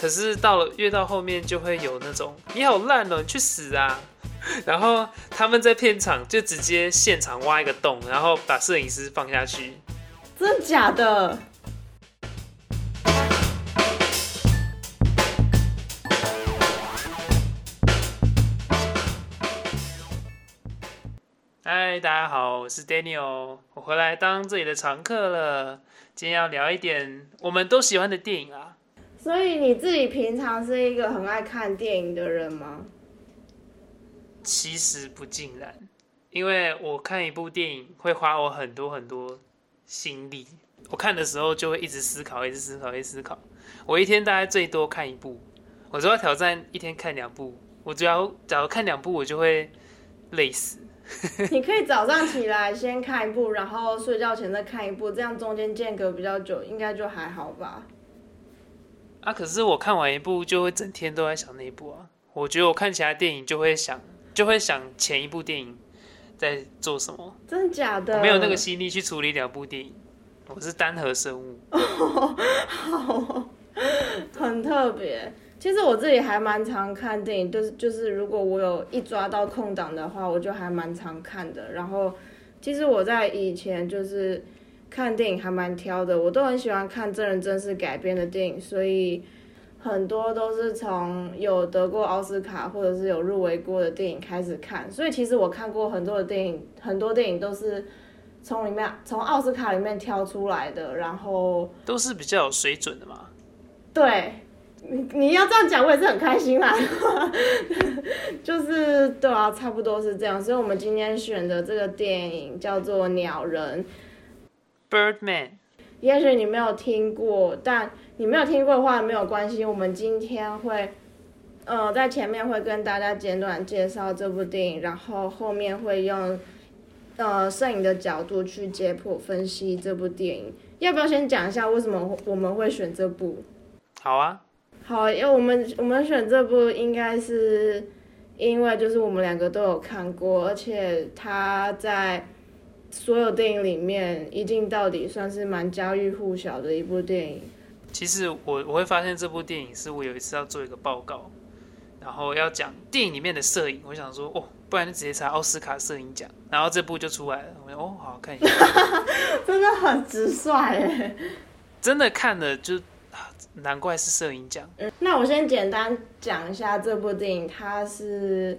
可是到了越到后面就会有那种你好烂哦，你去死啊！然后他们在片场就直接现场挖一个洞，然后把摄影师放下去。真的假的？嗨，大家好，我是 Daniel，我回来当这里的常客了。今天要聊一点我们都喜欢的电影啊。所以你自己平常是一个很爱看电影的人吗？其实不尽然，因为我看一部电影会花我很多很多心力。我看的时候就会一直思考，一直思考，一直思考。我一天大概最多看一部，我就要挑战一天看两部。我只要假如看两部，我就会累死。你可以早上起来先看一部，然后睡觉前再看一部，这样中间间隔比较久，应该就还好吧？啊，可是我看完一部就会整天都在想那一部啊。我觉得我看其他电影就会想，就会想前一部电影在做什么。真的假的？我没有那个心力去处理两部电影，我是单核生物。哦好，很特别。其实我自己还蛮常看电影，就是就是如果我有一抓到空档的话，我就还蛮常看的。然后，其实我在以前就是看电影还蛮挑的，我都很喜欢看真人真事改编的电影，所以很多都是从有得过奥斯卡或者是有入围过的电影开始看。所以其实我看过很多的电影，很多电影都是从里面从奥斯卡里面挑出来的，然后都是比较有水准的嘛。对。你你要这样讲，我也是很开心啦。就是对啊，差不多是这样。所以我们今天选的这个电影叫做《鸟人》（Birdman）。也许你没有听过，但你没有听过的话没有关系。我们今天会，呃，在前面会跟大家简短介绍这部电影，然后后面会用呃摄影的角度去解剖分析这部电影。要不要先讲一下为什么我们会选这部？好啊。好，因为我们我们选这部应该是因为就是我们两个都有看过，而且他在所有电影里面一镜到底，算是蛮家喻户晓的一部电影。其实我我会发现这部电影是我有一次要做一个报告，然后要讲电影里面的摄影，我想说哦，不然就直接查奥斯卡摄影奖，然后这部就出来了。我说哦，好看一下，真的很直率哎，真的看了就。难怪是摄影奖。嗯，那我先简单讲一下这部电影，它是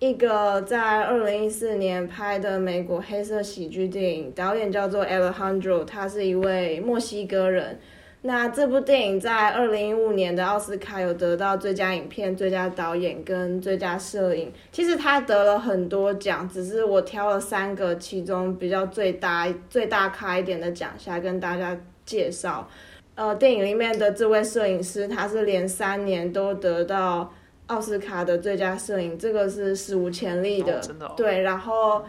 一个在二零一四年拍的美国黑色喜剧电影，导演叫做 Alejandro，他是一位墨西哥人。那这部电影在二零一五年的奥斯卡有得到最佳影片、最佳导演跟最佳摄影。其实他得了很多奖，只是我挑了三个，其中比较最大、最大咖一点的奖项跟大家介绍。呃，电影里面的这位摄影师，他是连三年都得到奥斯卡的最佳摄影，这个是史无前例的。真的。对，然后，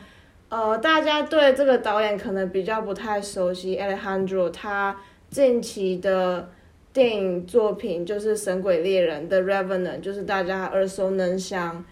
呃，大家对这个导演可能比较不太熟悉，Alejandro，他近期的电影作品就是《神鬼猎人》的 Revenant，就是大家耳熟能详，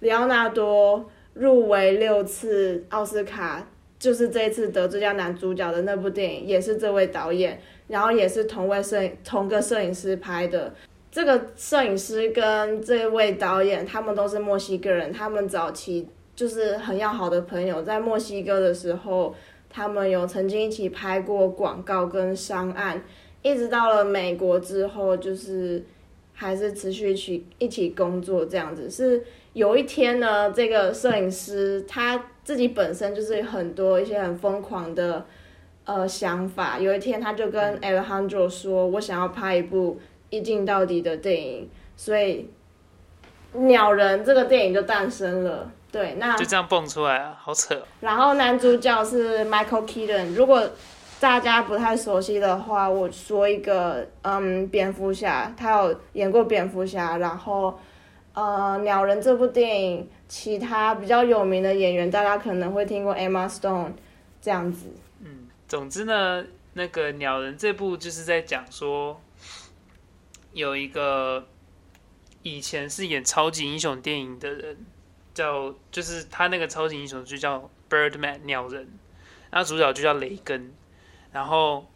里奥纳多入围六次奥斯卡，就是这一次得最佳男主角的那部电影，也是这位导演。然后也是同位摄影同个摄影师拍的，这个摄影师跟这位导演，他们都是墨西哥人，他们早期就是很要好的朋友，在墨西哥的时候，他们有曾经一起拍过广告跟商案，一直到了美国之后，就是还是持续一起一起工作这样子。是有一天呢，这个摄影师他自己本身就是很多一些很疯狂的。呃，想法有一天他就跟 Alejandro 说：“我想要拍一部一镜到底的电影。”所以《鸟人》这个电影就诞生了。对，那就这样蹦出来啊，好扯。然后男主角是 Michael Keaton。如果大家不太熟悉的话，我说一个，嗯，蝙蝠侠，他有演过蝙蝠侠。然后，呃，《鸟人》这部电影，其他比较有名的演员，大家可能会听过 Emma Stone 这样子。嗯总之呢，那个鸟人这部就是在讲说，有一个以前是演超级英雄电影的人，叫就是他那个超级英雄就叫 Birdman 鸟人，那主角就叫雷根，然后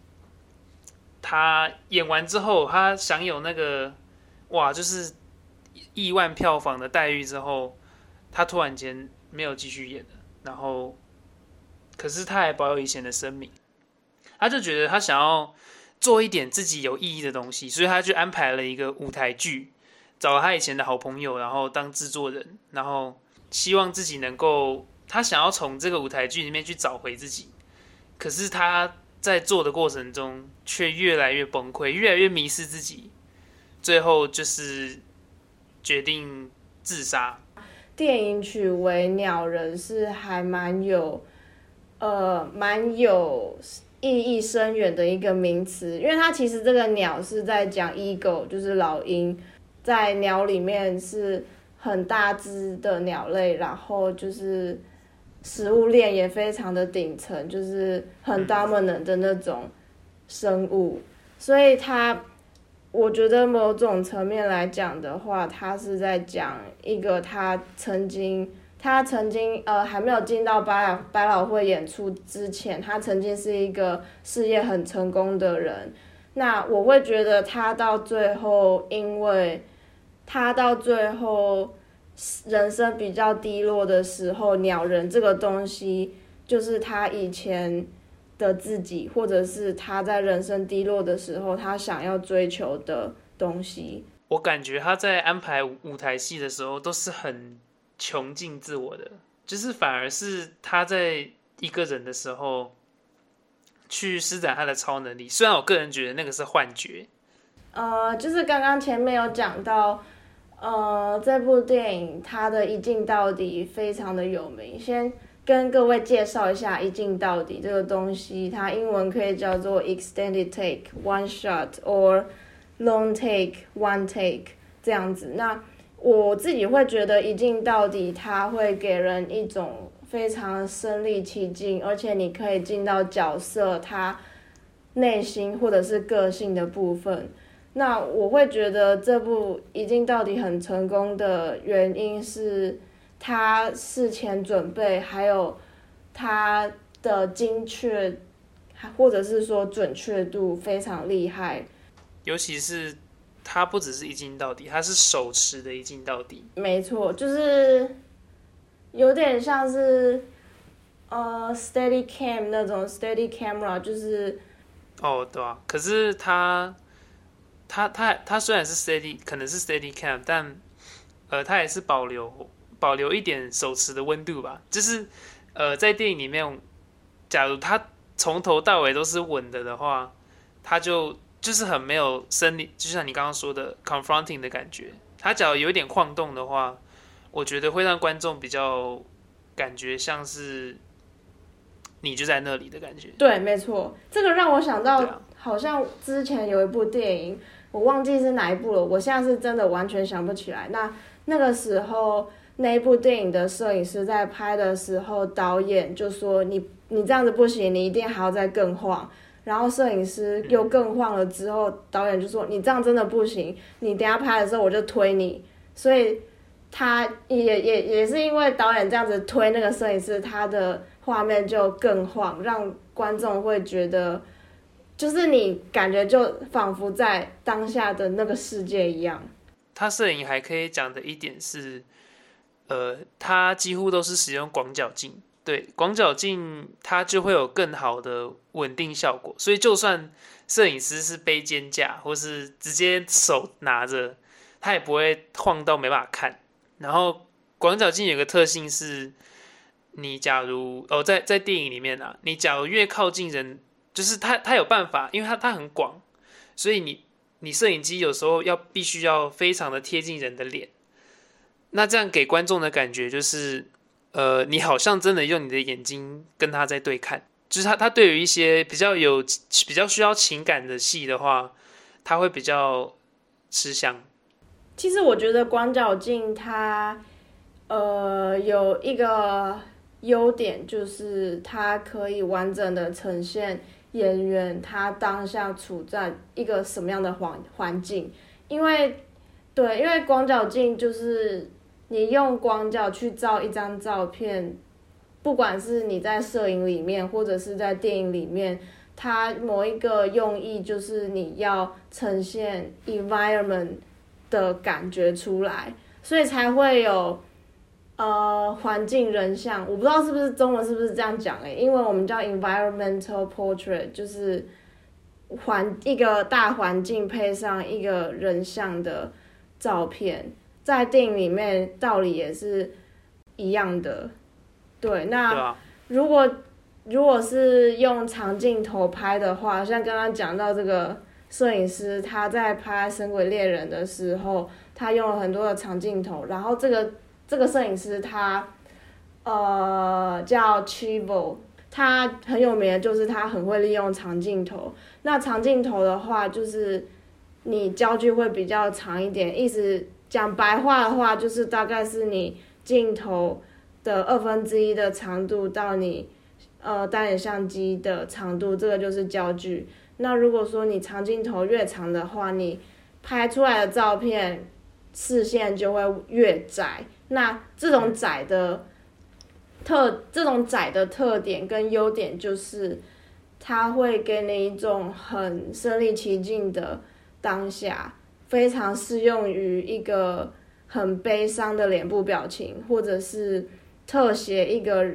他演完之后，他享有那个哇，就是亿万票房的待遇之后，他突然间没有继续演了，然后可是他还保有以前的声名，他就觉得他想要做一点自己有意义的东西，所以他就安排了一个舞台剧，找了他以前的好朋友，然后当制作人，然后希望自己能够，他想要从这个舞台剧里面去找回自己，可是他在做的过程中却越来越崩溃，越来越迷失自己，最后就是决定自杀。电影取为鸟人是还蛮有，呃，蛮有意义深远的一个名词，因为它其实这个鸟是在讲 eagle，就是老鹰，在鸟里面是很大只的鸟类，然后就是食物链也非常的顶层，就是很 dominant 的那种生物，所以它。我觉得某种层面来讲的话，他是在讲一个他曾经，他曾经呃还没有进到百老百老汇演出之前，他曾经是一个事业很成功的人。那我会觉得他到最后，因为他到最后人生比较低落的时候，鸟人这个东西就是他以前。的自己，或者是他在人生低落的时候，他想要追求的东西。我感觉他在安排舞台戏的时候，都是很穷尽自我的，就是反而是他在一个人的时候，去施展他的超能力。虽然我个人觉得那个是幻觉。呃，就是刚刚前面有讲到，呃，这部电影它的一镜到底非常的有名，先。跟各位介绍一下一镜到底这个东西，它英文可以叫做 extended take one shot or long take one take 这样子。那我自己会觉得一镜到底，它会给人一种非常身临其境，而且你可以进到角色他内心或者是个性的部分。那我会觉得这部一镜到底很成功的原因是。他事前准备，还有他的精确，或者是说准确度非常厉害。尤其是他不只是一镜到底，它是手持的一镜到底。没错，就是有点像是呃 steady cam 那种 steady camera，就是哦，对啊。可是他他他他虽然是 steady，可能是 steady cam，但呃，他也是保留。保留一点手持的温度吧，就是，呃，在电影里面，假如他从头到尾都是稳的的话，他就就是很没有生理，就像你刚刚说的 confronting 的感觉。他只要有一点晃动的话，我觉得会让观众比较感觉像是你就在那里的感觉。对，没错，这个让我想到，好像之前有一部电影，我忘记是哪一部了，我现在是真的完全想不起来。那那个时候。那一部电影的摄影师在拍的时候，导演就说：“你你这样子不行，你一定还要再更晃。”然后摄影师又更晃了之后，导演就说：“你这样真的不行，你等下拍的时候我就推你。”所以他也也也是因为导演这样子推那个摄影师，他的画面就更晃，让观众会觉得，就是你感觉就仿佛在当下的那个世界一样。他摄影还可以讲的一点是。呃，他几乎都是使用广角镜，对，广角镜它就会有更好的稳定效果，所以就算摄影师是背肩架或是直接手拿着，它也不会晃到没办法看。然后广角镜有个特性是，你假如哦，在在电影里面啊，你假如越靠近人，就是它它有办法，因为它它很广，所以你你摄影机有时候要必须要非常的贴近人的脸。那这样给观众的感觉就是，呃，你好像真的用你的眼睛跟他在对看，就是他他对于一些比较有比较需要情感的戏的话，他会比较吃香。其实我觉得广角镜它，呃，有一个优点就是它可以完整的呈现演员他当下处在一个什么样的环环境，因为对，因为广角镜就是。你用光角去照一张照片，不管是你在摄影里面，或者是在电影里面，它某一个用意就是你要呈现 environment 的感觉出来，所以才会有呃环境人像。我不知道是不是中文是不是这样讲诶、因为我们叫 environmental portrait，就是环一个大环境配上一个人像的照片，在电影里面道理也是一样的。对，那如果如果是用长镜头拍的话，像刚刚讲到这个摄影师，他在拍《神鬼猎人》的时候，他用了很多的长镜头，然后这个这个摄影师他呃叫 Chivo，他很有名的就是他很会利用长镜头。那长镜头的话，就是你焦距会比较长一点，意思讲白话的话，就是大概是你镜头的二分之一的长度到你呃单眼相机的长度，这个就是焦距。那如果说你长镜头越长的话，你拍出来的照片视线就会越窄。那这种窄的特，这种窄的特点跟优点就是，它会给你一种很身临其境的当下，非常适用于一个很悲伤的脸部表情，或者是特写一个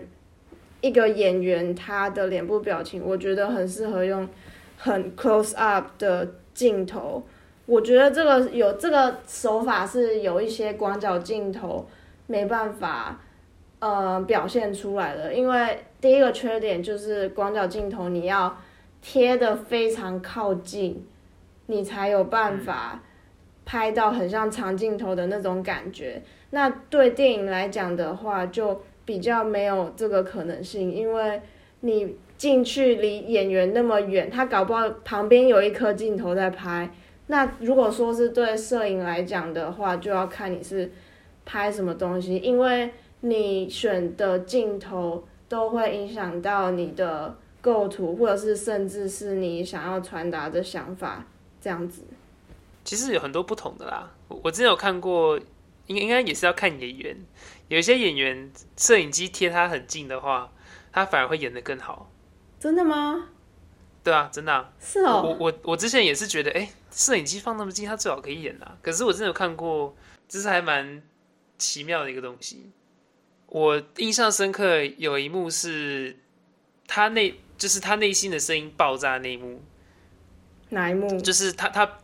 一个演员他的脸部表情，我觉得很适合用很 close up 的镜头。我觉得这个有这个手法是有一些广角镜头没办法呃表现出来的，因为第一个缺点就是广角镜头你要贴的非常靠近，你才有办法拍到很像长镜头的那种感觉。那对电影来讲的话，就比较没有这个可能性，因为你进去离演员那么远，他搞不好旁边有一颗镜头在拍。那如果说是对摄影来讲的话，就要看你是拍什么东西，因为你选的镜头都会影响到你的构图，或者是甚至是你想要传达的想法，这样子。其实有很多不同的啦。我我之前有看过，应应该也是要看演员，有一些演员摄影机贴他很近的话，他反而会演得更好。真的吗？对啊，真的啊、是哦，我我我之前也是觉得，哎、摄影机放那么近，他最好可以演啊。可是我真的有看过，这是还蛮奇妙的一个东西。我印象深刻有一幕是他内，就是他内心的声音爆炸那一幕，哪一幕？就是他他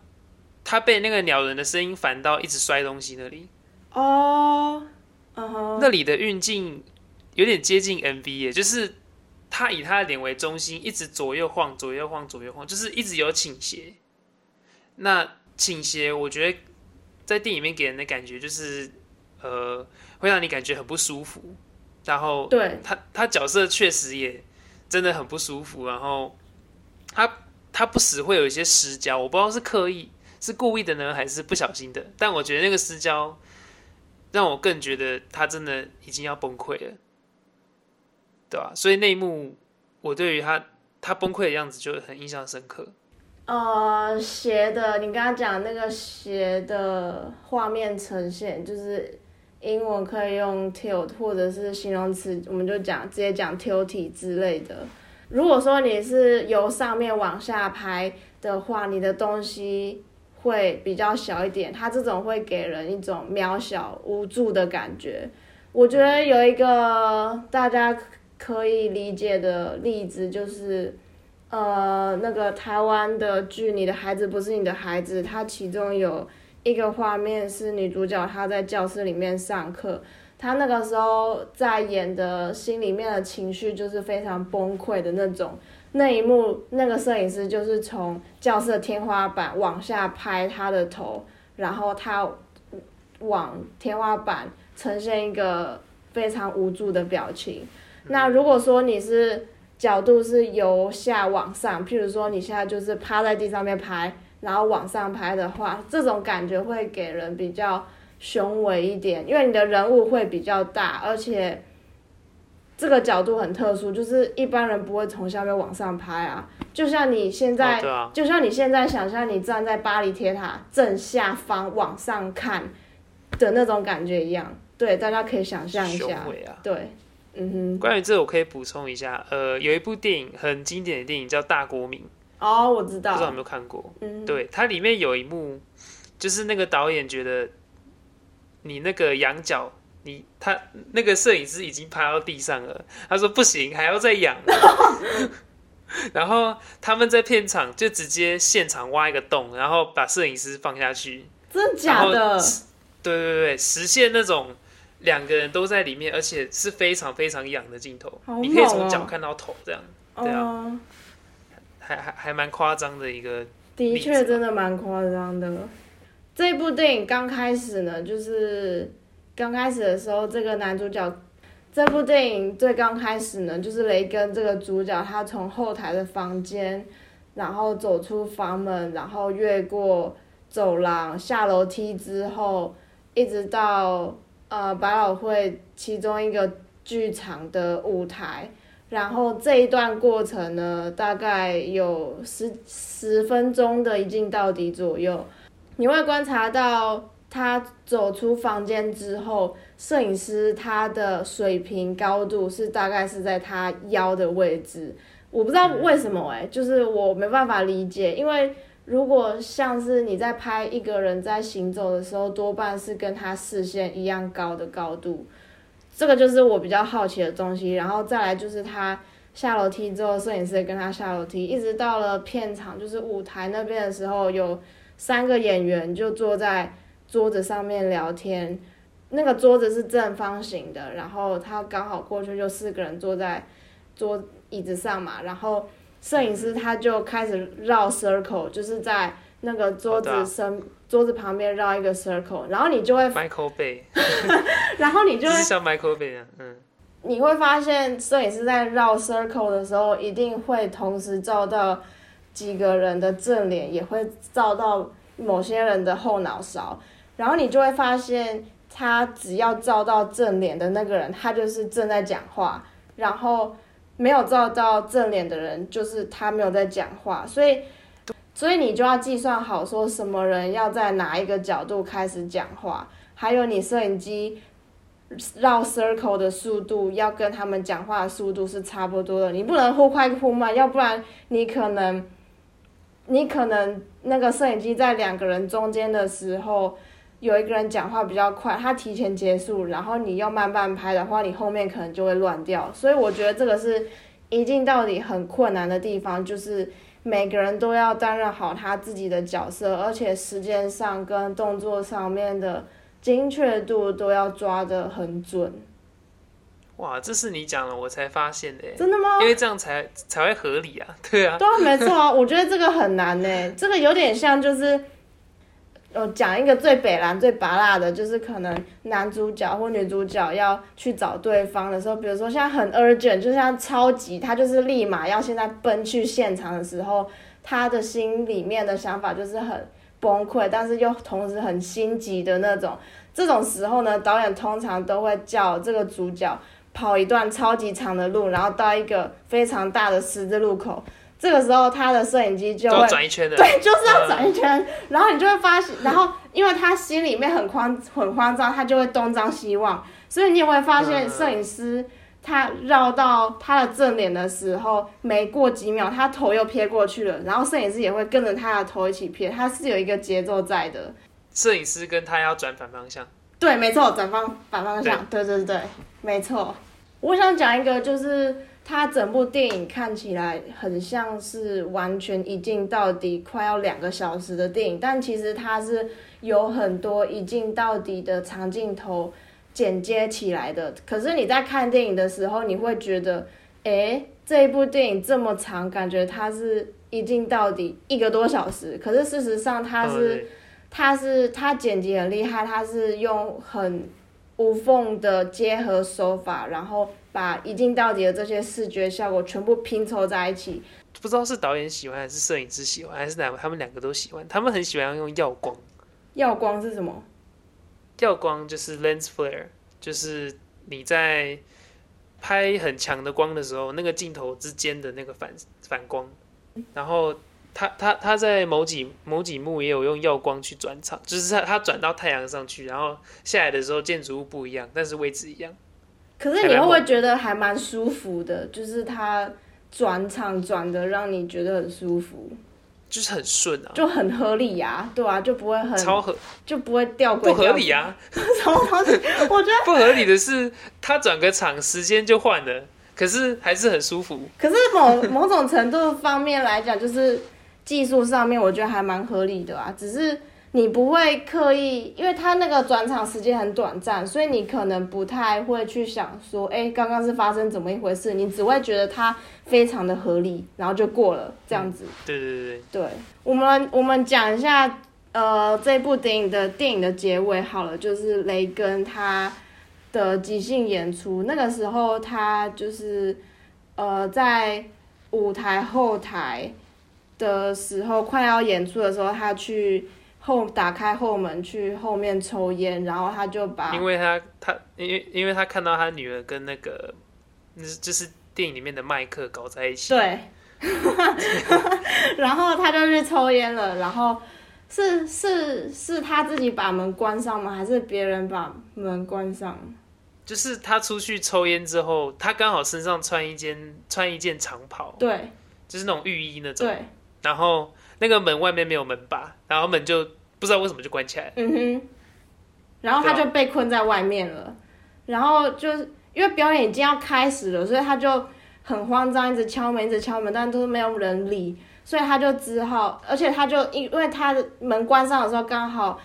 他被那个鸟人的声音烦到一直摔东西那里，哦，嗯哼，那里的运镜有点接近 MV 耶，就是他以他的脸为中心，一直左右晃，左右晃，左右晃，就是一直有倾斜。那倾斜，我觉得在电影里面给人的感觉就是，呃，会让你感觉很不舒服。然后，对，他他角色确实也真的很不舒服，然后他他不时会有一些失焦，我不知道是刻意是故意的呢，还是不小心的。但我觉得那个私交让我更觉得他真的已经要崩溃了，对吧、所以那一幕我对于他他崩溃的样子就很印象深刻。呃，斜的，你刚刚讲那个斜的画面呈现，就是英文可以用 tilt，或者是形容词，我们就讲直接讲 tilt 之类的。如果说你是由上面往下拍的话，你的东西会比较小一点，它这种会给人一种渺小无助的感觉。我觉得有一个大家可以理解的例子就是。呃，那个台湾的剧《你的孩子不是你的孩子》，它其中有一个画面是女主角她在教室里面上课，她那个时候在演的心里面的情绪就是非常崩溃的那种。那一幕，那个摄影师就是从教室的天花板往下拍他的头，然后他往天花板呈现一个非常无助的表情。那如果说你是角度是由下往上，譬如说你现在就是趴在地上面拍，然后往上拍的话，这种感觉会给人比较雄伟一点，因为你的人物会比较大，而且这个角度很特殊，就是一般人不会从下面往上拍啊。就像你现在，哦啊，就像你现在想象你站在巴黎铁塔正下方往上看的那种感觉一样，对，大家可以想象一下。对，嗯哼。关于这，我可以补充一下，呃，有一部电影很经典的电影叫《大国民》，哦，我知道。不知道有没，有看过？嗯，对，它里面有一幕，就是那个导演觉得你那个仰角，你他那个摄影师已经趴到地上了，他说不行，还要再养。然后他们在片场就直接现场挖一个洞，然后把摄影师放下去，真的假的？对对对，实现那种两个人都在里面，而且是非常非常痒的镜头，好你可以从脚看到头，这样对啊哦，还还还蛮夸张的一个。的确真的蛮夸张的。这部电影刚开始呢，就是刚开始的时候，这个男主角，这部电影最刚开始呢，就是雷根这个主角，他从后台的房间，然后走出房门，然后越过走廊，下楼梯之后，一直到呃百老汇其中一个剧场的舞台。然后这一段过程呢，大概有十十分钟的一镜到底左右。你会观察到他走出房间之后，摄影师他的水平高度是大概是在他腰的位置。我不知道为什么哎、就是我没办法理解，因为如果像是你在拍一个人在行走的时候，多半是跟他视线一样高的高度。这个就是我比较好奇的东西，然后再来就是他下楼梯之后，摄影师也跟他下楼梯，一直到了片场，就是舞台那边的时候，有三个演员就坐在桌子上面聊天，那个桌子是正方形的，然后他刚好过去就四个人坐在桌椅子上嘛，然后摄影师他就开始绕 circle，就是在那个桌子身、桌子旁边绕一个 circle，然后你就会，Michael Bay，然后你就会像 Michael Bay 啊，嗯，你会发现，摄影师在绕 circle 的时候，一定会同时照到几个人的正脸，也会照到某些人的后脑勺，然后你就会发现，他只要照到正脸的那个人，他就是正在讲话，然后没有照到正脸的人，就是他没有在讲话，所以。所以你就要计算好，说什么人要在哪一个角度开始讲话，还有你摄影机绕 circle 的速度要跟他们讲话的速度是差不多的，你不能忽快忽慢，要不然你可能，你可能那个摄影机在两个人中间的时候，有一个人讲话比较快，他提前结束，然后你要慢慢拍的话，你后面可能就会乱掉。所以我觉得这个是一镜到底很困难的地方，就是每个人都要担任好他自己的角色，而且时间上跟动作上面的。精确度都要抓得很准，哇，这是你讲了我才发现的，真的吗？因为这样才才会合理啊，对啊，对啊，没错啊，我觉得这个很难呢。这个有点像就是，呃，讲一个最北蓝、最拔辣的，就是可能男主角或女主角要去找对方的时候，比如说现在很 urgent，就像超级，他就是立马要现在奔去现场的时候，他的心里面的想法就是很崩溃，但是又同时很心急的那种。这种时候呢，导演通常都会叫这个主角跑一段超级长的路，然后到一个非常大的十字路口。这个时候，他的摄影机就会转一圈的，对，就是要转一圈，然后你就会发现，然后因为他心里面很慌很慌张，他就会东张西望，所以你也会发现嗯。摄影师他绕到他的正脸的时候，没过几秒，他头又撇过去了，然后摄影师也会跟着他的头一起撇，他是有一个节奏在的。摄影师跟他要转反方向，对，没错，转方反方向，对对对，没错。我想讲一个，就是它整部电影看起来很像是完全一镜到底，快要两个小时的电影，但其实它是有很多一镜到底的长镜头剪接起来的。可是你在看电影的时候，你会觉得，诶，这一部电影这么长，感觉它是一镜到底一个多小时，可是事实上它是。它是它剪辑很厉害，它是用很无缝的结合手法，然后把一镜到底的这些视觉效果全部拼凑在一起。不知道是导演喜欢还是摄影师喜欢，还是哪他们两个都喜欢，他们很喜欢用耀光，耀光是什么？耀光就是 lens flare，就是你在拍很强的光的时候，那个镜头之间的那个反反光，然后他他他在某几某几幕也有用耀光去转场，就是他他转到太阳上去，然后下来的时候建筑物不一样，但是位置一样。可是你会不会觉得还蛮舒服的？就是它转场转的让你觉得很舒服。就是很顺啊，就很合理呀、对啊，就不会很超合就不会掉不合理啊！什么东西？我觉得，不合理的是，他转个场时间就换了，可是还是很舒服。可是某某种程度方面来讲，就是技术上面，我觉得还蛮合理的啊。只是你不会刻意，因为他那个转场时间很短暂，所以你可能不太会去想说，哎、刚刚是发生怎么一回事？你只会觉得它非常的合理，然后就过了这样子。对对对对，对，我们我们讲一下，呃，这部电影的电影的结尾好了，就是雷根他的即兴演出，那个时候他就是呃在舞台后台的时候，快要演出的时候，他去后打开后门去后面抽烟，然后他就把因为他他因为因为他看到他女儿跟那个，就是电影里面的麦克搞在一起。对，然后他就去抽烟了，然后是是是他自己把门关上吗？还是别人把门关上？就是他出去抽烟之后，他刚好身上穿一件穿一件长袍，对就是那种浴衣那种。对，然后那个门外面没有门把，然后门就不知道为什么就关起来。嗯哼，然后他就被困在外面了，然后就是因为表演已经要开始了，所以他就很慌张，一直敲门，一直敲门，但都是没有人理，所以他就只好，而且他就因为他的门关上的时候刚好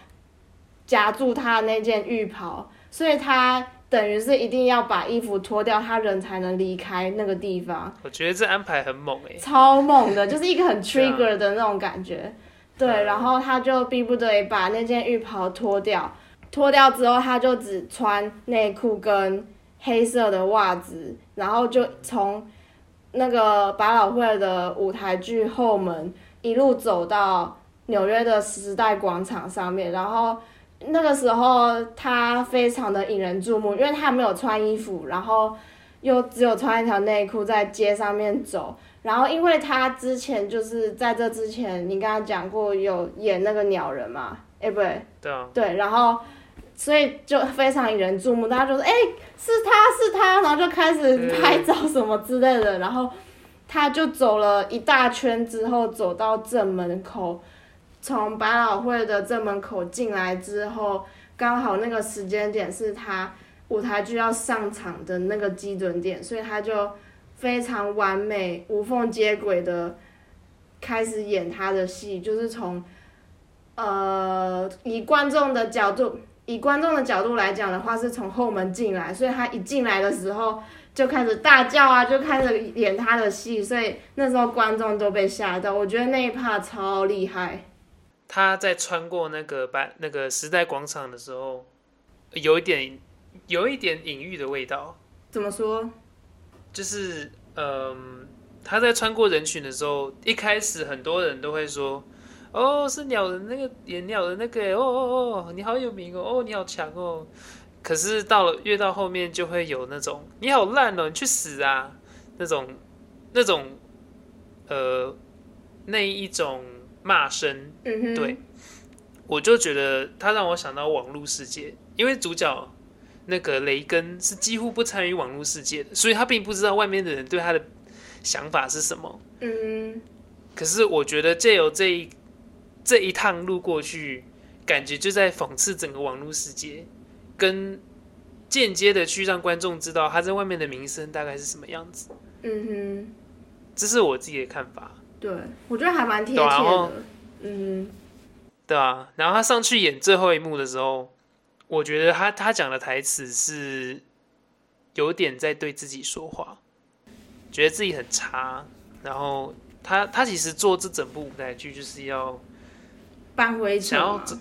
夹住他那件浴袍，所以他等于是一定要把衣服脱掉，他人才能离开那个地方。我觉得这安排很猛哎、超猛的，就是一个很 trigger 的那种感觉。对，嗯然后他就逼不得已把那件浴袍脱掉，脱掉之后他就只穿内裤跟黑色的袜子，然后就从那个百老汇的舞台剧后门一路走到纽约的时代广场上面，然后那个时候他非常的引人注目，因为他没有穿衣服，然后又只有穿一条内裤在街上面走。然后，因为他之前就是在这之前，你刚刚讲过有演那个鸟人嘛？哎，不对，对啊，对，然后所以就非常引人注目，大家就说：“哎、是他是他！”然后就开始拍照什么之类的。然后他就走了一大圈之后，走到正门口，从百老汇的正门口进来之后，刚好那个时间点是他舞台剧要上场的那个基准点，所以他就非常完美、无缝接轨的开始演他的戏，就是从。呃，以观众的角度，以观众的角度来讲的话，是从后门进来，所以他一进来的时候就开始大叫啊，就开始演他的戏，所以那时候观众都被吓到。我觉得那一趴超厉害。他在穿过那个百那个时代广场的时候，有一点有一点隐喻的味道，怎么说？就是嗯，他在穿过人群的时候，一开始很多人都会说。哦，是鸟人那个演鸟的那个，哦哦哦，你好有名哦，哦，你好强哦。可是到了越到后面，就会有那种你好烂哦，你去死啊，那种那种呃那一种骂声，嗯哼，对，我就觉得他让我想到网络世界，因为主角那个雷根是几乎不参与网络世界的，所以他并不知道外面的人对他的想法是什么。嗯可是我觉得借由这一这一趟路过去，感觉就在讽刺整个网络世界，跟间接的去让观众知道他在外面的名声大概是什么样子。嗯哼，这是我自己的看法，对，我觉得还蛮贴切的。嗯对啊。然后他上去演最后一幕的时候，我觉得他他讲的台词是有点在对自己说话，觉得自己很差。然后他他其实做这整部舞台剧就是要哼，扳回。想要找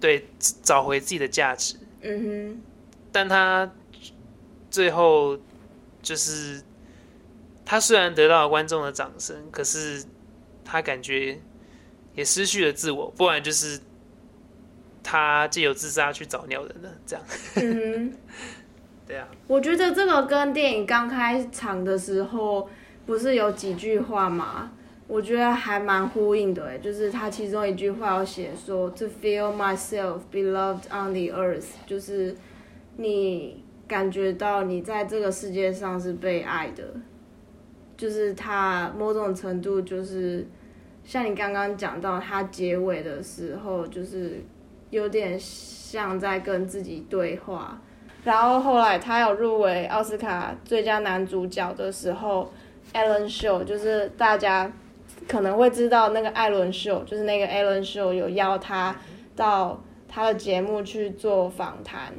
对找回自己的价值，嗯哼但他最后就是他虽然得到了观众的掌声，可是他感觉也失去了自我，不然就是他借由自杀去找鸟人了，这样哼，嗯哼。对啊，我觉得这个跟电影刚开场的时候不是有几句话吗？我觉得还蛮呼应的，诶，就是他其中一句话有写说，to feel myself beloved on the earth，就是你感觉到你在这个世界上是被爱的，就是他某种程度就是像你刚刚讲到他结尾的时候，就是有点像在跟自己对话。然后后来他有入围奥斯卡最佳男主角的时候，Alan Show 就是大家可能会知道那个艾伦秀，就是那个 Alan Show 有邀他到他的节目去做访谈。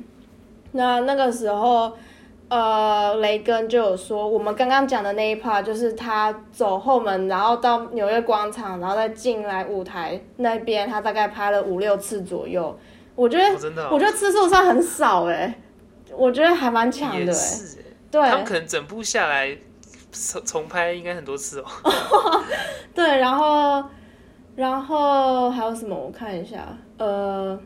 那那个时候，呃，雷根就有说，我们刚刚讲的那一 part 就是他走后门，然后到纽约广场，然后再进来舞台那边，他大概拍了五六次左右。我觉得，我觉得次数算很少哎、我觉得还蛮强的哎、也对他们可能整部下来重重拍应该很多次哦。对，然后然后还有什么？我看一下，呃，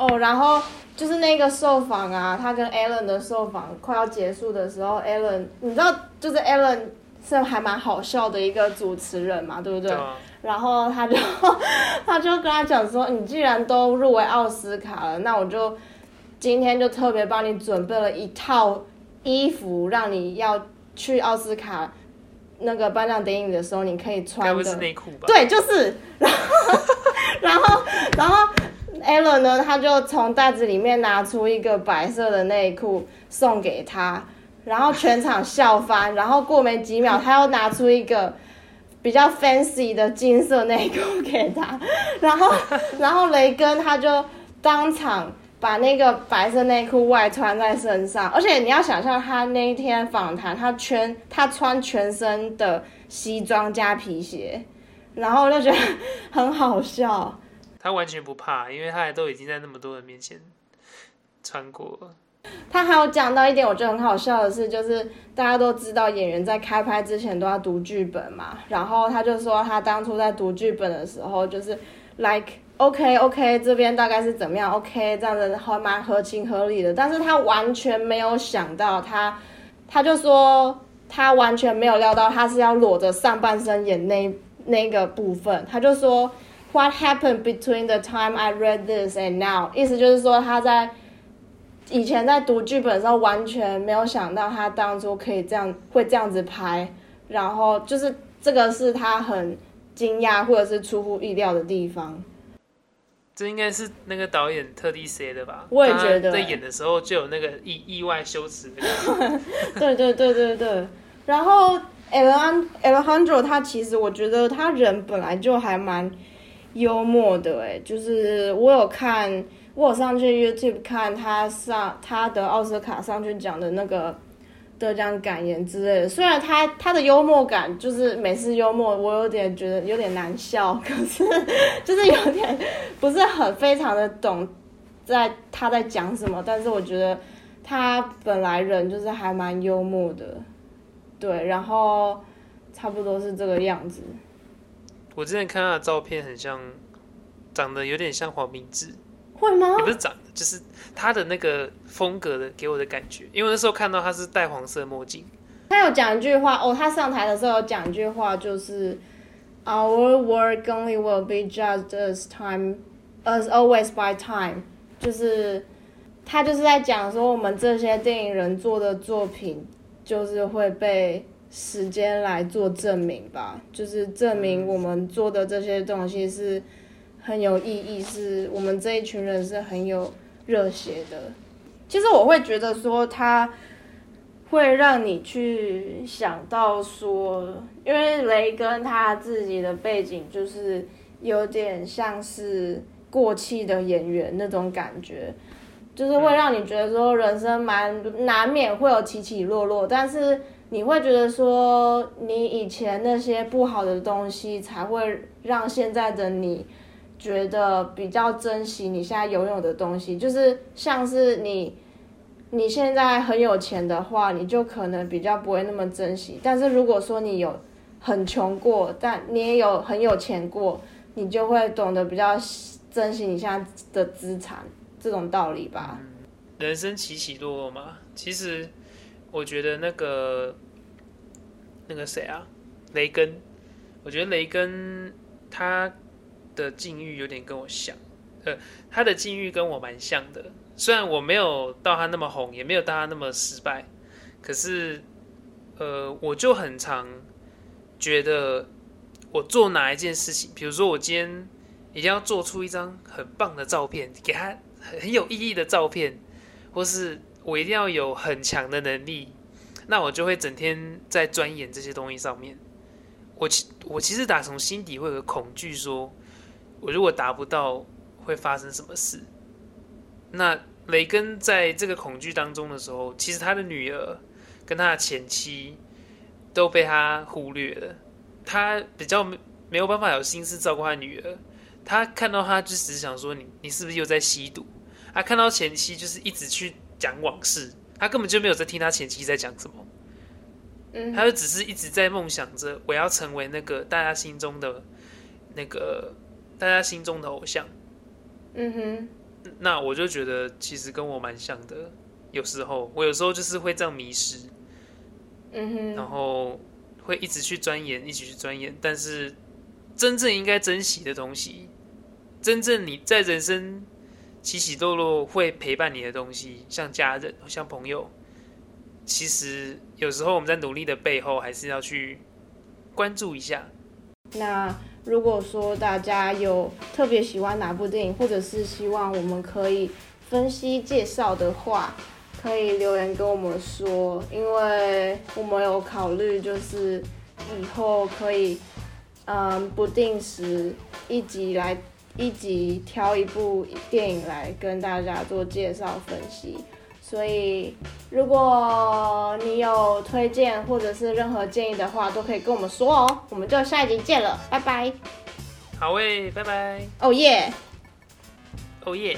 哦，然后就是那个受访啊，他跟 Alan 的受访快要结束的时候，Alan，你知道，就是 Alan 是还蛮好笑的一个主持人嘛，对不对？啊，然后他就 他就跟他讲说，你既然都入围奥斯卡了，那我就今天就特别帮你准备了一套衣服，让你要去奥斯卡那个颁奖典礼的时候你可以穿的不是。内裤吧？对，就是，然后 然后然后 Alan 呢，他就从袋子里面拿出一个白色的内裤送给他，然后全场笑翻，然后过没几秒，他又拿出一个比较 fancy 的金色内裤给他，然后 然后雷根他就当场。把那个白色内裤外穿在身上，而且你要想象他那一天访谈，他全他穿全身的西装加皮鞋，然后我就觉得很好笑。他完全不怕，因为他也都已经在那么多人面前穿过了。他还有讲到一点，我觉得很好笑的是，就是大家都知道演员在开拍之前都要读剧本嘛，然后他就说他当初在读剧本的时候，就是 like OK OK 这边大概是怎么样 OK 这样子还蛮合情合理的，但是他完全没有想到他，他就说他完全没有料到他是要裸着上半身演那那个部分，他就说 What happened between the time I read this and now？意思就是说他在以前在读剧本的时候，完全没有想到他当初可以这样会这样子拍，然后就是这个是他很惊讶或者是出乎意料的地方。这应该是那个导演特地写的吧？我也觉得他在演的时候就有那个意意外羞耻的感觉。对对对对对，然后 Alejandro 他其实我觉得他人本来就还蛮幽默的哎，就是我有看，我有上去 YouTube 看他上他的奥斯卡上去讲的那个得奖感言之类的。虽然他他的幽默感就是美式幽默，我有点觉得有点难笑，可是就是有点不是很非常的懂在他在讲什么，但是我觉得他本来人就是还蛮幽默的，对，然后差不多是这个样子。我之前看他的照片，很像，长得有点像黄明志，会吗也？不是长得，就是他的那个风格的给我的感觉。因为那时候看到他是戴黄色墨镜，他有讲一句话哦，他上台的时候有讲一句话，就是 Our work only will be judged as time as always by time，就是他就是在讲说我们这些电影人做的作品，就是会被时间来做证明吧，就是证明我们做的这些东西是很有意义，是我们这一群人是很有热血的。其实我会觉得说他。会让你去想到说，因为雷根他自己的背景就是有点像是过气的演员那种感觉，就是会让你觉得说人生蛮难免会有起起落落，但是你会觉得说你以前那些不好的东西才会让现在的你觉得比较珍惜你现在拥有的东西，就是像是你。你现在很有钱的话，你就可能比较不会那么珍惜。但是如果说你有很穷过，但你也有很有钱过，你就会懂得比较珍惜你现在的资产，这种道理吧。人生起起落落嘛。其实我觉得那个那个谁啊，雷根，我觉得雷根他的境遇有点跟我像，呃，他的境遇跟我蛮像的。虽然我没有到他那么红，也没有到他那么失败，可是，呃，我就很常觉得我做哪一件事情，比如说我今天一定要做出一张很棒的照片，给他很有意义的照片，或是我一定要有很强的能力，那我就会整天在钻研这些东西上面。我其我其实打从心底会有个恐惧，说我如果达不到，会发生什么事？那雷根在这个恐惧当中的时候，其实他的女儿跟他的前妻都被他忽略了。他比较没没有办法有心思照顾他女儿。他看到他就只是想说你你是不是又在吸毒？他看到前妻就是一直去讲往事，他根本就没有在听他前妻在讲什么。嗯，他就只是一直在梦想着我要成为那个大家心中的那个大家心中的偶像。嗯哼，那我就觉得其实跟我蛮像的。有时候我有时候就是会这样迷失，嗯哼，然后会一直去钻研，一直去钻研。但是真正应该珍惜的东西，真正你在人生起起落落会陪伴你的东西，像家人、像朋友，其实有时候我们在努力的背后，还是要去关注一下。那如果说大家有特别喜欢哪部电影，或者是希望我们可以分析介绍的话，可以留言跟我们说，因为我们有考虑，就是以后可以，嗯，不定时一集来一集挑一部电影来跟大家做介绍分析。所以，如果你有推荐或者是任何建议的话，都可以跟我们说哦。我们就下一集见了，拜拜。好诶，拜拜。哦耶！哦耶。